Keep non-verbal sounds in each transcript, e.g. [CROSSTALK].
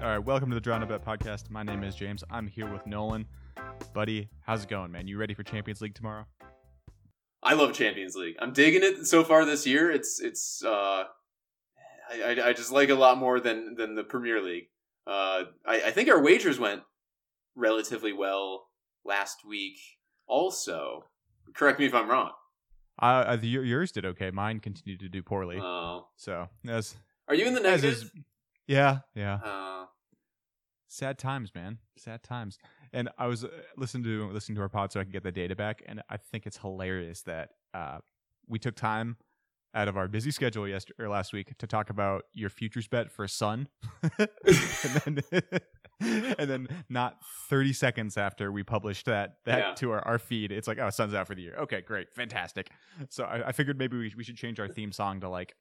All right, welcome to the Draw No Bet podcast. My name is James. I'm here with Nolan. Buddy, how's it going, man? You ready for Champions League tomorrow? I love Champions League. I'm digging it so far this year. It's it's uh, I, I, I just like it a lot more than than the Premier League. Uh, I, I think our wagers went relatively well last week. Also, correct me if I'm wrong. Uh, the, yours did okay. Mine continued to do poorly. Oh, so, as, are you in the negative? is, yeah, yeah. Uh, Sad times, man. Sad times. And I was uh, listening to listening to our pod so I could get the data back, and I think it's hilarious that uh, we took time out of our busy schedule yesterday or last week to talk about your futures bet for Son, [LAUGHS] and, then, [LAUGHS] and then not thirty seconds after we published that that Yeah. to our, our feed, it's like, oh, Son's out for the year. Okay, great, fantastic. So I, I figured maybe we, we should change our theme song to like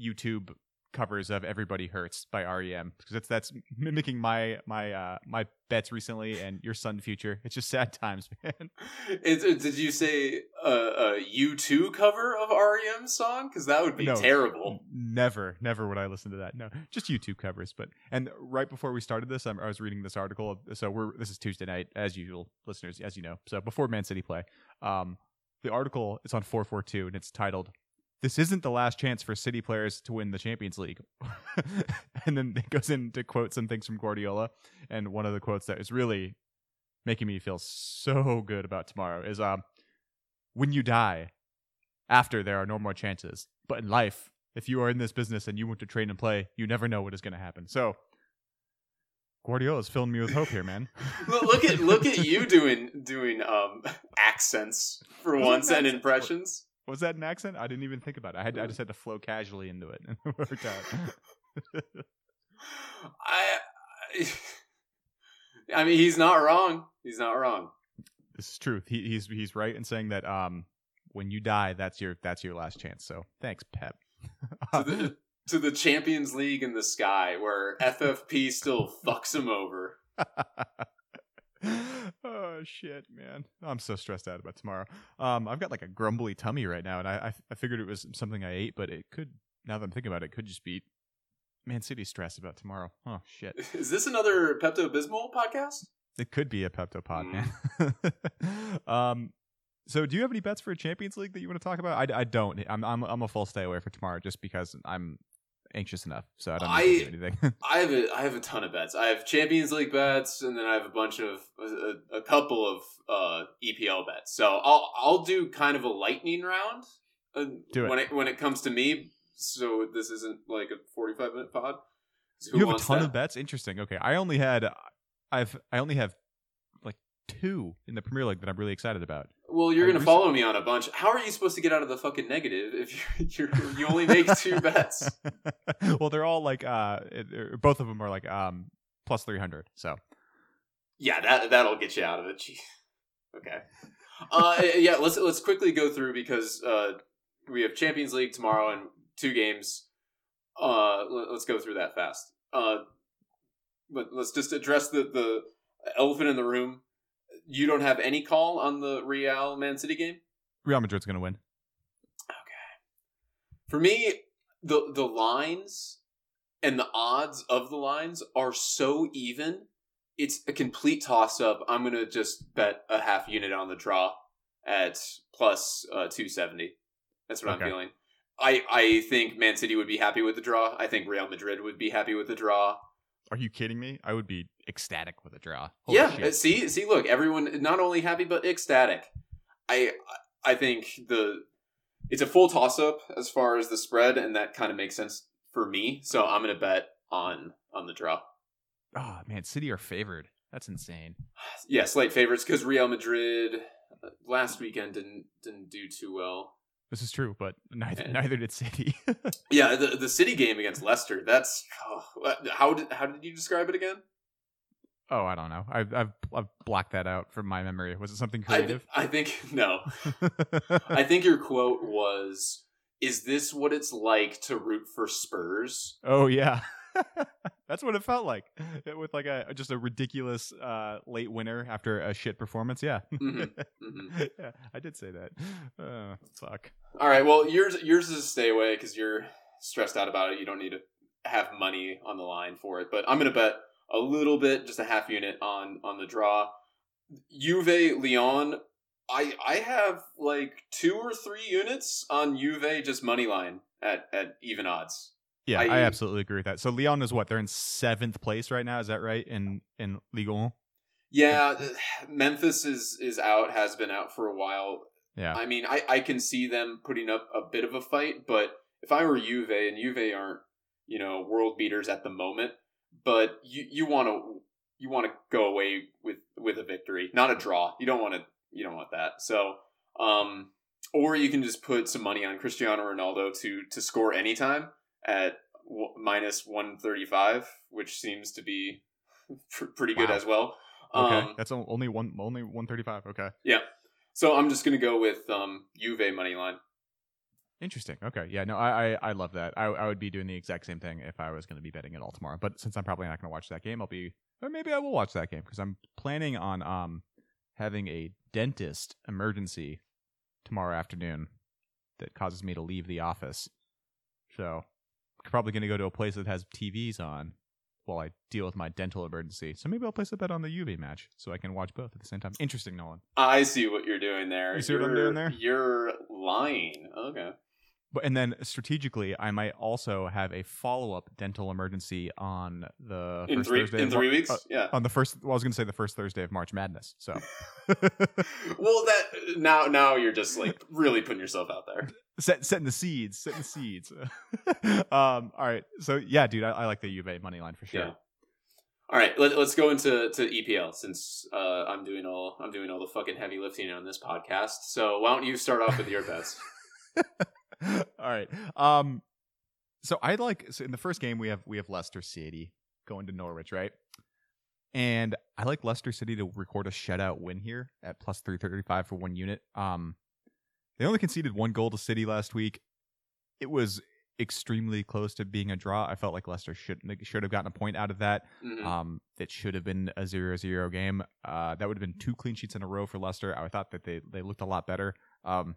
YouTube covers of "Everybody Hurts" by REM because it's that's mimicking my my uh my bets recently and your Son future. It's just sad times, [LAUGHS] man. is, is- did you say a, a U2 cover of REM song? Because that would be No. terrible. Never, never would I listen to that. No, just YouTube covers. But and right before we started this, I'm, I was reading this article. So we're this is Tuesday night, as usual, listeners, as you know. So before Man City play, um, the article is on 442 and it's titled "This isn't the last chance for City players to win the Champions League." [LAUGHS] and then it goes in to quote some things from Guardiola, and one of the quotes that is really making me feel so good about tomorrow is um, "When you die." After there are no more chances, but in life, if you are in this business and you want to train and play, you never know what is going to happen. So, Guardiola's filling me with hope here, man. [LAUGHS] look, look at look at you doing doing um accents for once and accent- impressions. Was that an accent? I didn't even think about it. I had I just had to flow casually into it, and [LAUGHS] it worked out. [LAUGHS] I, [LAUGHS] I mean he's not wrong. He's not wrong. this is truth. He, he's he's right in saying that um, when you die, that's your that's your last chance. So thanks, Pep. To the to the Champions League in the sky where FFP still fucks him over. Oh shit, man! I'm so stressed out about tomorrow. Um, I've got like a grumbly tummy right now, and I, I I figured it was something I ate, but it could. Now that I'm thinking about it, it could just be Man City stress about tomorrow. Oh shit! [LAUGHS] Is this another Pepto Bismol podcast? It could be a Pepto Pod, Mm. man. [LAUGHS] um, so do you have any bets for a Champions League that you want to talk about? I, I don't. I'm I'm I'm a full stay away for tomorrow just because I'm anxious enough. So I don't to do anything. [LAUGHS] I have a I have a ton of bets. I have Champions League bets, and then I have a bunch of a, a couple of uh, EPL bets. So I'll I'll do kind of a lightning round uh, Do it. when it when it comes to me. So this isn't like a forty five minute pod. You have a ton that? of bets. Interesting. Okay, I only had I've I only have like two in the Premier League that I'm really excited about. Well, you're gonna follow me on a bunch. How are you supposed to get out of the fucking negative if [LAUGHS] you're, you're you only make two [LAUGHS] bets? well, they're all like uh, er, both of them are like um plus three hundred. So Yeah, that that'll get you out of it. Gee. Okay. Uh, [LAUGHS] yeah, let's let's quickly go through because uh, we have Champions League tomorrow and two games. Uh, let, us go through that fast. Uh, but let's just address the the elephant in the room. You don't have any call on the Real Man City game. Real Madrid's gonna win. Okay. For me, the the lines and the odds of the lines are so even. It's a complete toss up. I'm gonna just bet a half unit on the draw at plus uh, two seventy. That's what Okay. I'm feeling. I I think Man City would be happy with the draw. I think Real Madrid would be happy with the draw. Are you kidding me? I would be ecstatic with a draw. Holy yeah, shit. see, see, look, everyone not only happy but ecstatic. I I think the it's a full toss up as far as the spread, and that kind of makes sense for me. So I'm gonna bet on on the draw. Oh man, City are favored. That's insane. [SIGHS] Yeah, slight favorites because Real Madrid uh, last weekend didn't didn't do too well. This is true, but neither And- neither did City. [LAUGHS] Yeah, the the City game against Leicester. That's oh, how did how did you describe it again? oh, I don't know. I've I've I've blocked that out from my memory. Was it something I, creative? I think [LAUGHS] no. [LAUGHS] I think your quote was is this what it's like to root for Spurs? Oh yeah. [LAUGHS] That's what it felt like, with like a just a ridiculous uh, late winner after a shit performance. Yeah, [LAUGHS] Mhm, mhm. yeah, I did say that. Uh, fuck. All right. Well, yours yours is a stay away because you're stressed out about it. You don't need to have money on the line for it. But I'm gonna bet a little bit, just a half unit on on the draw. Juve Lyon. I I have like two or three units on Juve just money line at at even odds. Yeah, I, I- absolutely agree with that. So Lyon is what? They're in seventh place right now. Is that right? In in Ligue 1? Yeah, Memphis is is out. Has been out for a while. Yeah. I mean, I, I can see them putting up a bit of a fight, but if I were Juve and Juve aren't, you know, world beaters at the moment, but you you want to you want to go away with with a victory, not a draw. You don't want to you don't want that. So, um, or you can just put some money on Cristiano Ronaldo to to score anytime at w- minus one thirty five, which seems to be [LAUGHS] pr- pretty good Wow. as well. Okay, Um, that's only one only one thirty five. Okay, Yeah. so I'm just gonna go with um Juve money line. interesting. Okay, yeah, no, I I, I love that. I I would be doing the exact same thing if I was going to be betting it all tomorrow. But since I'm probably not going to watch that game, I'll be or maybe I will watch that game because I'm planning on um having a dentist emergency tomorrow afternoon that causes me to leave the office. So probably going to go to a place that has TVs on while I deal with my dental emergency. So maybe I'll place a bet on the Juve match so I can watch both at the same time. Interesting, Nolan. I see what you're doing there. You see what I'm You're- doing there? You're lying. Okay. But and then strategically, I might also have a follow up dental emergency on the In first three Thursday in three Mar- weeks? uh, yeah. on the first. Well, I was going to say the first Thursday of March Madness. So [LAUGHS] Well that now now you're just like really putting yourself out there. set, setting the seeds, setting the seeds. [LAUGHS] um. All right. So yeah, dude, I, I like the Juve money line for sure. Yeah. All right, let, let's go into to EPL since uh, I'm doing all I'm doing all the fucking heavy lifting on this podcast. So why don't you start off with your bets? [LAUGHS] [LAUGHS] All right. Um. So I like so in the first game we have we have Leicester City going to Norwich, right? And I like Leicester City to record a shutout win here at plus three thirty five for one unit. Um, they only conceded one goal to City last week. It was extremely close to being a draw. I felt like Leicester should should have gotten a point out of that. Mhm. Um, that should have been a 0-0 game. Uh, that would have been two clean sheets in a row for Leicester. I thought that they they looked a lot better. Um,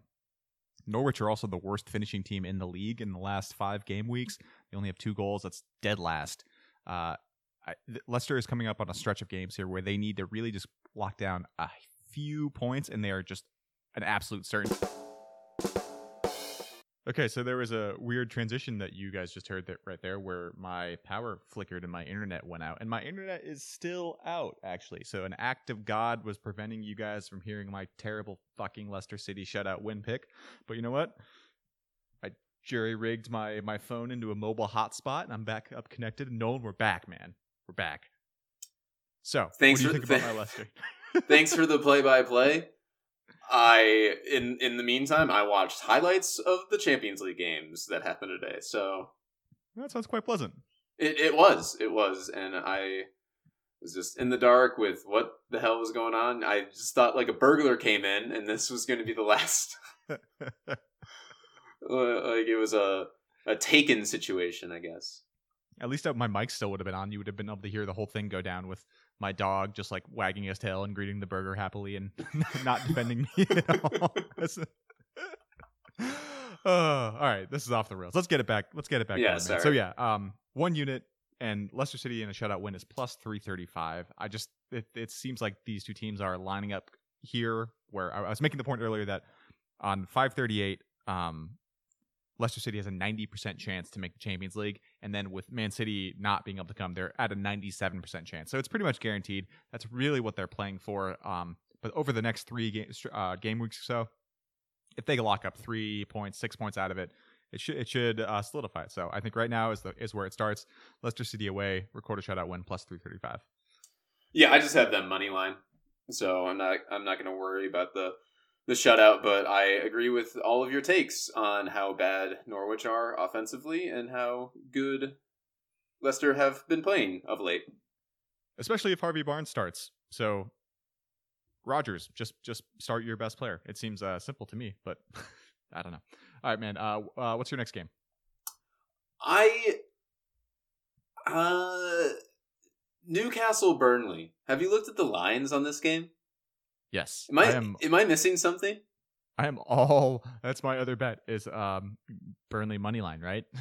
Norwich are also the worst finishing team in the league in the last five game weeks. They only have two goals. That's dead last. Uh, I, Leicester is coming up on a stretch of games here where they need to really just lock down a few points, and they are just an absolute certain. Okay, so there was a weird transition that you guys just heard that right there where my power flickered and my internet went out. And my internet is still out, actually. So an act of God was preventing you guys from hearing my terrible fucking Leicester City shutout win pick. But you know what? I jury rigged my, my phone into a mobile hotspot and I'm back up connected. And Nolan, we're back, man. We're back. So, Thanks what do you for- think about my [LAUGHS] Leicester? Thanks for the play by play. I in in the meantime I watched highlights of the Champions League games that happened today. So that sounds quite pleasant. it, it was it was and I was just in the dark with what the hell was going on. I just thought like a burglar came in and this was going to be the last [LAUGHS] like it was a a taken situation, I guess. At least uh, my mic still would have been on. You would have been able to hear the whole thing go down with my dog just like wagging his tail and greeting the burger happily and [LAUGHS] not defending me at [LAUGHS] all. Oh, [SIGHS] all right, this is off the rails. Let's get it back. Let's get it back. Yeah, sorry. So yeah, um, one unit and Leicester City in a shutout win is plus three thirty five. I just it, it seems like these two teams are lining up here. Where I, I was making the point earlier that on five thirty eight, um, Leicester City has a 90% chance to make the Champions League. And then with Man City not being able to come, they're at a 97% chance. So it's pretty much guaranteed. That's really what they're playing for. Um, but over the next three game, uh, game weeks or so, if they lock up three points, six points out of it, it should it should uh, solidify it. So I think right now is the is where it starts. Leicester City away, record a shutout win plus 335. Yeah, I just have them money line, so I'm not I'm not going to worry about the the shutout. But I agree with all of your takes on how bad Norwich are offensively and how good Leicester have been playing of late. especially if Harvey Barnes starts. So, Rodgers, just just start your best player. It seems uh, simple to me, but [LAUGHS] I don't know. All right, man. Uh, uh, what's your next game? I uh Newcastle Burnley. Have you looked at the lines on this game? Yes, Am I, I am. am I missing something? I am all. [LAUGHS] That's my other bet is um Burnley money line, right? [LAUGHS]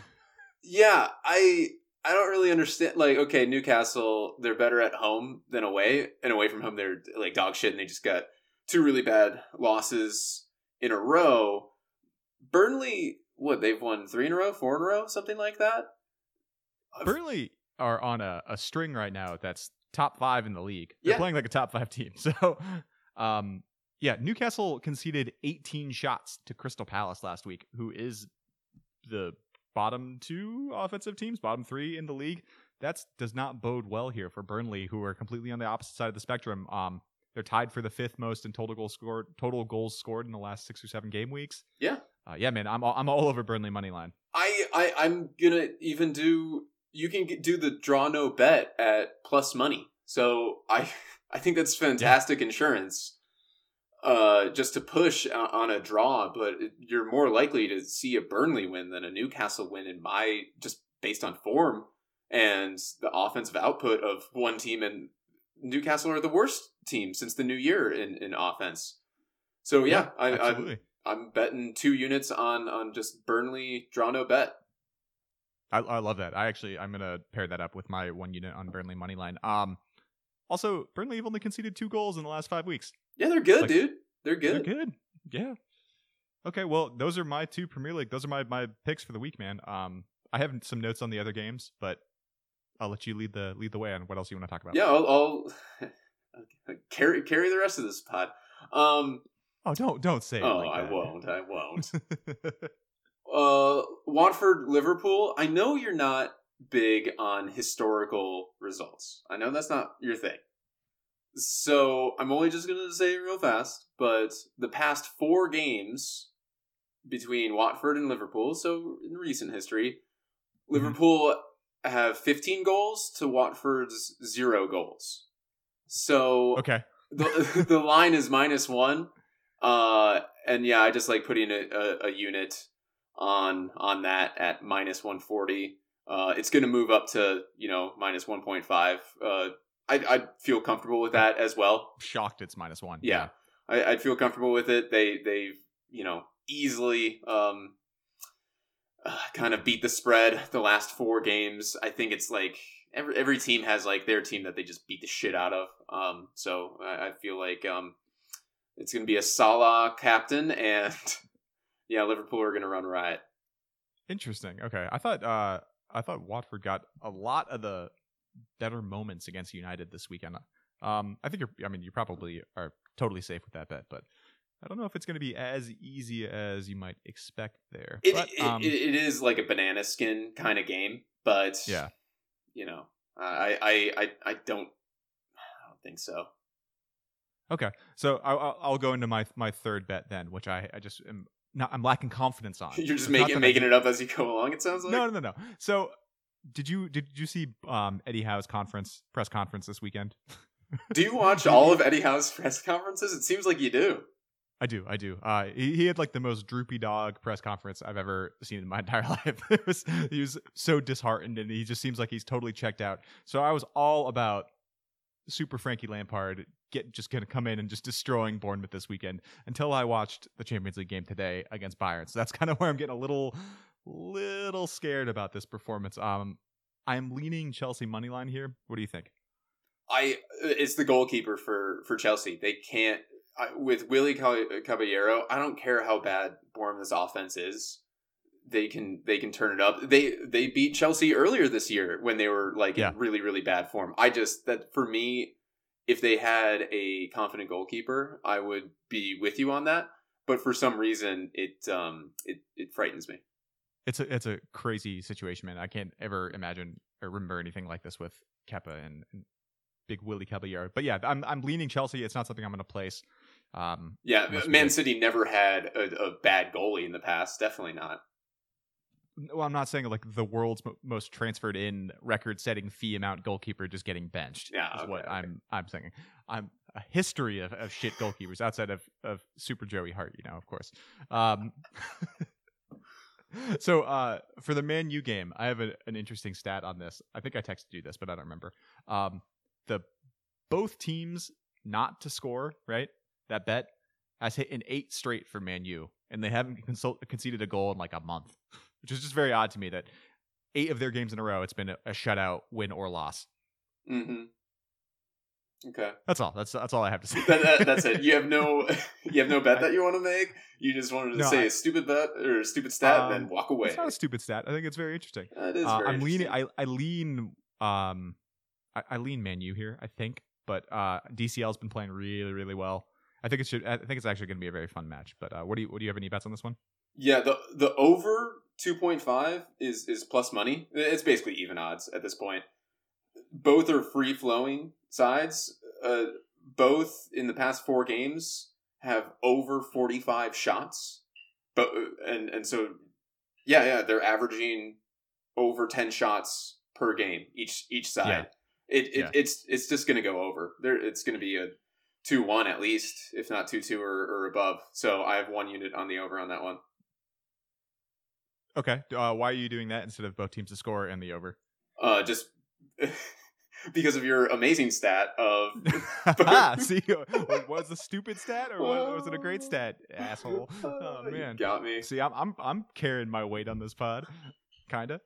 Yeah, I I don't really understand. Like, okay, Newcastle, they're better at home than away, and away from home, they're like dog shit, and they just got two really bad losses in a row. Burnley, what they've won three in a row, four in a row, something like that. I've- Burnley are on a, a string right now that's top five in the league. They're Yeah. playing like a top five team. [LAUGHS] So, um, yeah, Newcastle conceded 18 shots to Crystal Palace last week, who is the bottom two offensive teams, bottom three in the league. That does not bode well here for Burnley, who are completely on the opposite side of the spectrum. Um, they're tied for the fifth most in total goals scored, total goals scored in the last six or seven game weeks. Yeah. uh, yeah, man, I'm all, I'm all over Burnley money line. I, I I'm gonna even do. You can do the draw no bet at plus money. So I I think that's fantastic insurance. Uh, just to push on a draw, but you're more likely to see a Burnley win than a Newcastle win in my just based on form and the offensive output of one team. And Newcastle are the worst team since the new year in in offense. So yeah, I, I'm. I'm betting two units on on just Burnley draw no bet. I, I love that. I actually I'm gonna pair that up with my one unit on Burnley money line. Um, also Burnley have only conceded two goals in the last five weeks. Yeah, they're good, Like- dude. They're good. They're good. Yeah. Okay, well those are my two Premier League. Those are my my picks for the week, man. Um, I have some notes on the other games, but I'll let you lead the lead the way on what else you want to talk about. Yeah, I'll, I'll [LAUGHS] carry carry the rest of this pod. Um, Oh, don't don't say. oh, like I that. won't. I won't. [LAUGHS] uh, Watford Liverpool. I know you're not big on historical results. I know that's not your thing. So I'm only just gonna say it real fast, but the past four games between Watford and Liverpool, so in recent history, Liverpool have 15 goals to Watford's zero goals. So okay. the [LAUGHS] the line is minus one. Uh, and yeah, I just like putting a, a, a unit on on that at minus one forty. Uh, it's going to move up to you know minus one point five. Uh, I I feel comfortable with that as well. Shocked it's minus one. Yeah, I I feel comfortable with it. They they you know easily um uh, kind of beat the spread the last four games. I think it's like every every team has like their team that they just beat the shit out of. Um, so I, I feel like um it's gonna be a Salah captain and [LAUGHS] yeah, Liverpool are gonna run riot. Interesting. Okay, I thought uh I thought Watford got a lot of the better moments against United this weekend. Um, I think you're. I mean, you probably are totally safe with that bet, but I don't know if it's going to be as easy as you might expect there. It, but, um, it, it is like a banana skin kind of game, but yeah. you know, I I I, I don't I don't think so. Okay, so I, I'll, I'll go into my my third bet then, which I I just am not. I'm lacking confidence on. [LAUGHS] You're just It's not making I making it up as you go along. It sounds like No, no, no, no. So. Did you did you see um, Eddie Howe's conference press conference this weekend? Do you watch [LAUGHS] all of Eddie Howe's press conferences? It seems like you do. I do, I do. Uh, he, he had like the most droopy dog press conference I've ever seen in my [LAUGHS] entire life. it was, he was so disheartened, and he just seems like he's totally checked out. So I was all about Super Frankie Lampard get just gonna come in and just destroying Bournemouth this weekend until I watched the Champions League game today against Bayern. So that's [LAUGHS] kind of where I'm getting a little, little scared about this performance. Um, I'm leaning Chelsea money line here. What do you think? I it's the goalkeeper for for Chelsea. They can't I, with Willy Caballero. I don't care how bad Bournemouth's offense is. They can they can turn it up. They they beat Chelsea earlier this year when they were like Yeah. in really really bad form. I just that for me, if they had a confident goalkeeper, I would be with you on that. But for some reason, it um it it frightens me. It's a it's a crazy situation, man. I can't ever imagine or remember anything like this with Kepa and, and Big Willy Caballero. But yeah, I'm I'm leaning Chelsea. It's not something I'm going to place. Um, Yeah, Man. City never had a, a bad goalie in the past. Definitely not. Well, I'm not saying like the world's mo- most transferred in record-setting fee amount goalkeeper just getting benched. Yeah, is okay, what okay. I'm I'm saying. I'm a history of, of shit goalkeepers outside of of Super Joey Hart, you know, of course. Um, [LAUGHS] so uh, for the Man U game, I have a, an interesting stat on this. I think I texted you this, but I don't remember. Um, the both teams not to score, right? That bet has hit an eight straight for Man U, and they haven't consult- conceded a goal in like a month, which is just very odd to me that eight of their games in a row, it's been a, a shutout, win or loss. Mm-hmm. Okay. That's all. That's that's all I have to say. that, that, that's it. You have no [LAUGHS] you have no bet that you want to make. You just wanted to No, say I- a stupid bet or a stupid stat and then Um, walk away. It's not a stupid stat. I think it's very interesting. That is Uh, very I'm leaning. I, I lean. Um, I, I lean Man U here. I think, but uh, DCL's been playing really, really well. I think it should. I think it's actually going to be a very fun match. But uh, what do you? What do you have any bets on this one? Yeah, the the over two point five is is plus money. It's basically even odds at this point. Both are free flowing sides. Uh, both in the past four games have over forty five shots. But and and so yeah yeah they're averaging over ten shots per game each each side. Yeah. It, it Yeah. it's it's just gonna go over. There it's gonna be a two one at least, if not two two or, or above. So I have one unit on the over on that one. Okay. Uh, why are you doing that instead of both teams to score and the over? Uh, just [LAUGHS] because of your amazing stat of [LAUGHS] [LAUGHS] See, what was the stupid stat or was, was it a great stat, asshole? Oh You man. got me. See, I'm I'm I'm carrying my weight on this pod, kinda.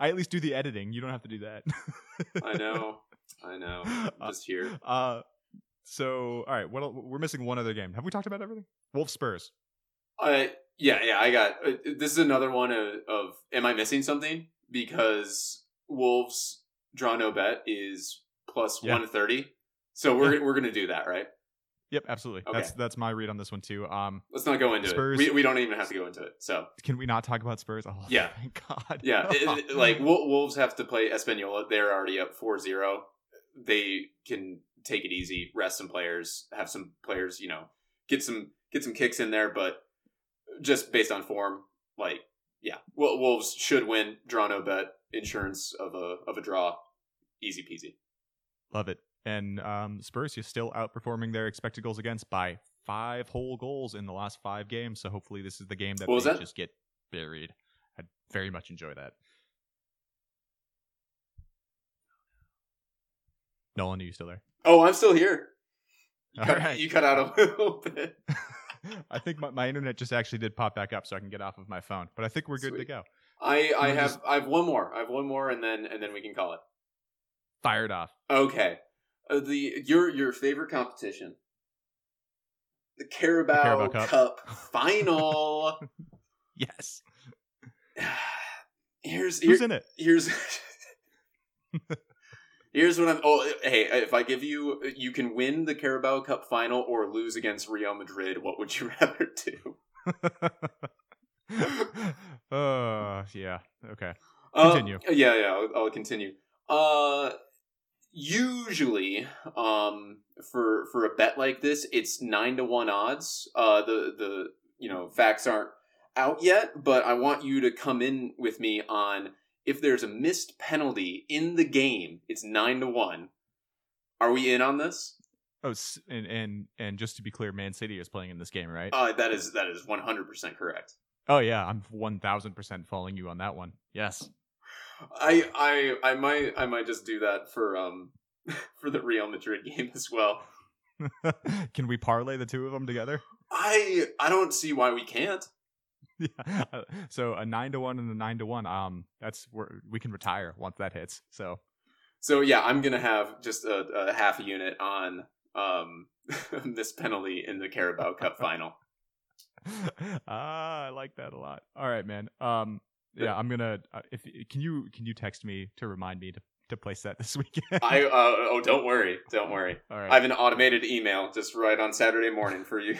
I at least do the editing. You don't have to do that. I know, I know. I'm Uh, just here. Uh, so all right, what we're missing one other game. Have we talked about everything? Wolf Spurs. I yeah yeah. I got uh, this is another one of, of am I missing something? Because Wolves draw no bet is plus Yeah. one thirty. So we're we're gonna do that, right? Yep, absolutely. Okay. That's that's my read on this one too. Um, Let's not go into Spurs- it. We, we don't even have to go into it. So can we not talk about Spurs? Oh, Yeah. [LAUGHS] thank God. yeah, [LAUGHS] it- it- like Wolves have to play Espanyol. They're already up 4-0. They can take it easy, rest some players, have some players, you know, get some get some kicks in there. But just based on form, like yeah, Wolves should win. Draw no bet. Insurance of a of a draw, easy peasy. love it. And um, Spurs is still outperforming their expected goals against by five whole goals in the last five games. So hopefully this is the game that they that? just get buried. I'd very much enjoy that. Nolan, are you still there? Oh, I'm still here. You All cut, right. you cut out a little [LAUGHS] bit. [LAUGHS] I think my, my internet just actually did pop back up, so I can get off of my phone. But I think we're good to go. I I have just- I have one more. I have one more, and then and then we can call it. Fired off. Okay. Uh, the your your favorite competition, the Carabao, Carabao Cup. Cup. [LAUGHS] final. Yes. [SIGHS] here's Who's here, in it? here's [LAUGHS] [LAUGHS] here's what I'm. Oh, hey, if I give you, you can win the Carabao Cup final or lose against Real Madrid. What would you [LAUGHS] rather do? [LAUGHS] uh, yeah. Okay. Uh, Continue. yeah, yeah. I'll, I'll continue. Uh, usually, um, for for a bet like this, it's nine to one odds. Uh, the the you know facts aren't out yet, but I want you to come in with me on if there's a missed penalty in the game. It's nine to one. Are we in on this? Oh, and and and just to be clear, Man City is playing in this game, right? Uh, that is that is one hundred percent correct. oh yeah, I'm one thousand percent following you on that one. Yes. I I I might I might just do that for um [LAUGHS] for the Real Madrid game as well. [LAUGHS] Can we parlay the two of them together? I I don't see why we can't. [LAUGHS] Yeah. Uh, So a nine to one and a nine to one. Um, that's where we can retire once that hits. So So yeah, I'm gonna have just a, a half a unit on um [LAUGHS] this penalty in the Carabao Cup [LAUGHS] final. ah, I like that a lot. All right, man. Um, yeah, I'm gonna. Uh, if can you can you text me to remind me to to place that this weekend? I uh, oh don't worry, don't worry. All right. I have an automated email just right on Saturday morning for you.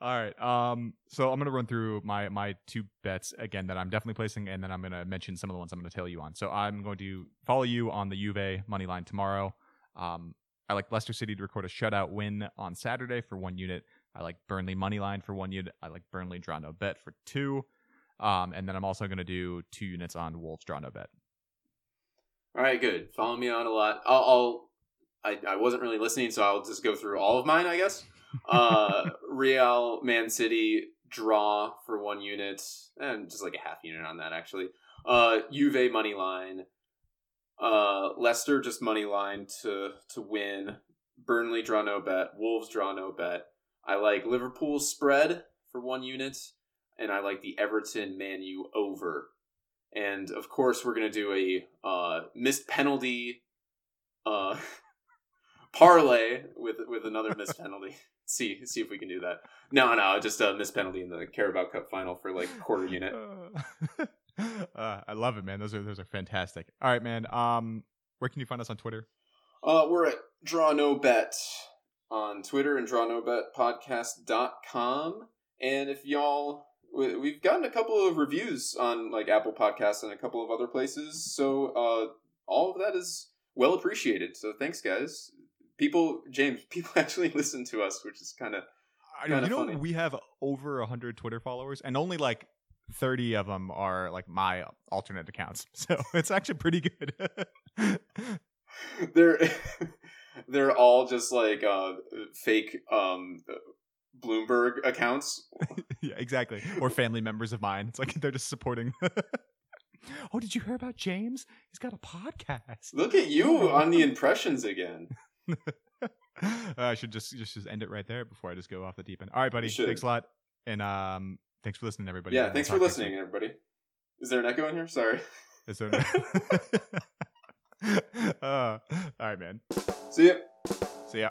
All right. Um. So I'm gonna run through my my two bets again that I'm definitely placing, and then I'm gonna mention some of the ones I'm gonna tell you on. So I'm going to follow you on the Juve money line tomorrow. Um. I like Leicester City to record a shutout win on Saturday for one unit. I like Burnley money line for one unit. I like Burnley draw no bet for two. Um. And then I'm also gonna do two units on Wolves draw no bet. All right, good. Follow me on a lot. I'll, I'll I, I wasn't really listening, so I'll just go through all of mine, I guess. Uh, Real Man City draw for one unit, and just like a half unit on that actually. Uh, Juve money line. Uh, Leicester just money line to to win. Burnley draw no bet. Wolves draw no bet. I like Liverpool spread for one unit, and I like the Everton Man U over. And of course, we're gonna do a uh, missed penalty uh, [LAUGHS] parlay with with another missed [LAUGHS] penalty. See see if we can do that. No, no, just a missed penalty in the Carabao Cup final for like quarter unit. [LAUGHS] uh, I love it, man. Those are those are fantastic. All right, man. Um, where can you find us on Twitter? Uh, we're at Draw No Bet on Twitter and Draw No Bet Podcast.com. And if y'all, we- we've gotten a couple of reviews on like Apple Podcasts and a couple of other places. So uh, all of that is well appreciated. So thanks, guys. People, James, [LAUGHS] people actually listen to us, which is kind of I know, you know funny. we have over hundred Twitter followers, and only like thirty of them are like my alternate accounts. [LAUGHS] So it's actually pretty good. [LAUGHS] they're they're all just like uh, fake um, Bloomberg accounts. yeah, exactly. Or family members of mine. It's like they're just supporting. oh, did you hear about James? He's got a podcast. Look at you on the impressions again. [LAUGHS] I should just, just just end it right there before I just go off the deep end. All right, buddy. Thanks a lot, and um, thanks for listening, everybody. Yeah, thanks for listening, everybody. Is there an echo in here? Sorry. Is there- [LAUGHS] [LAUGHS] uh, all right, man. See ya. See ya.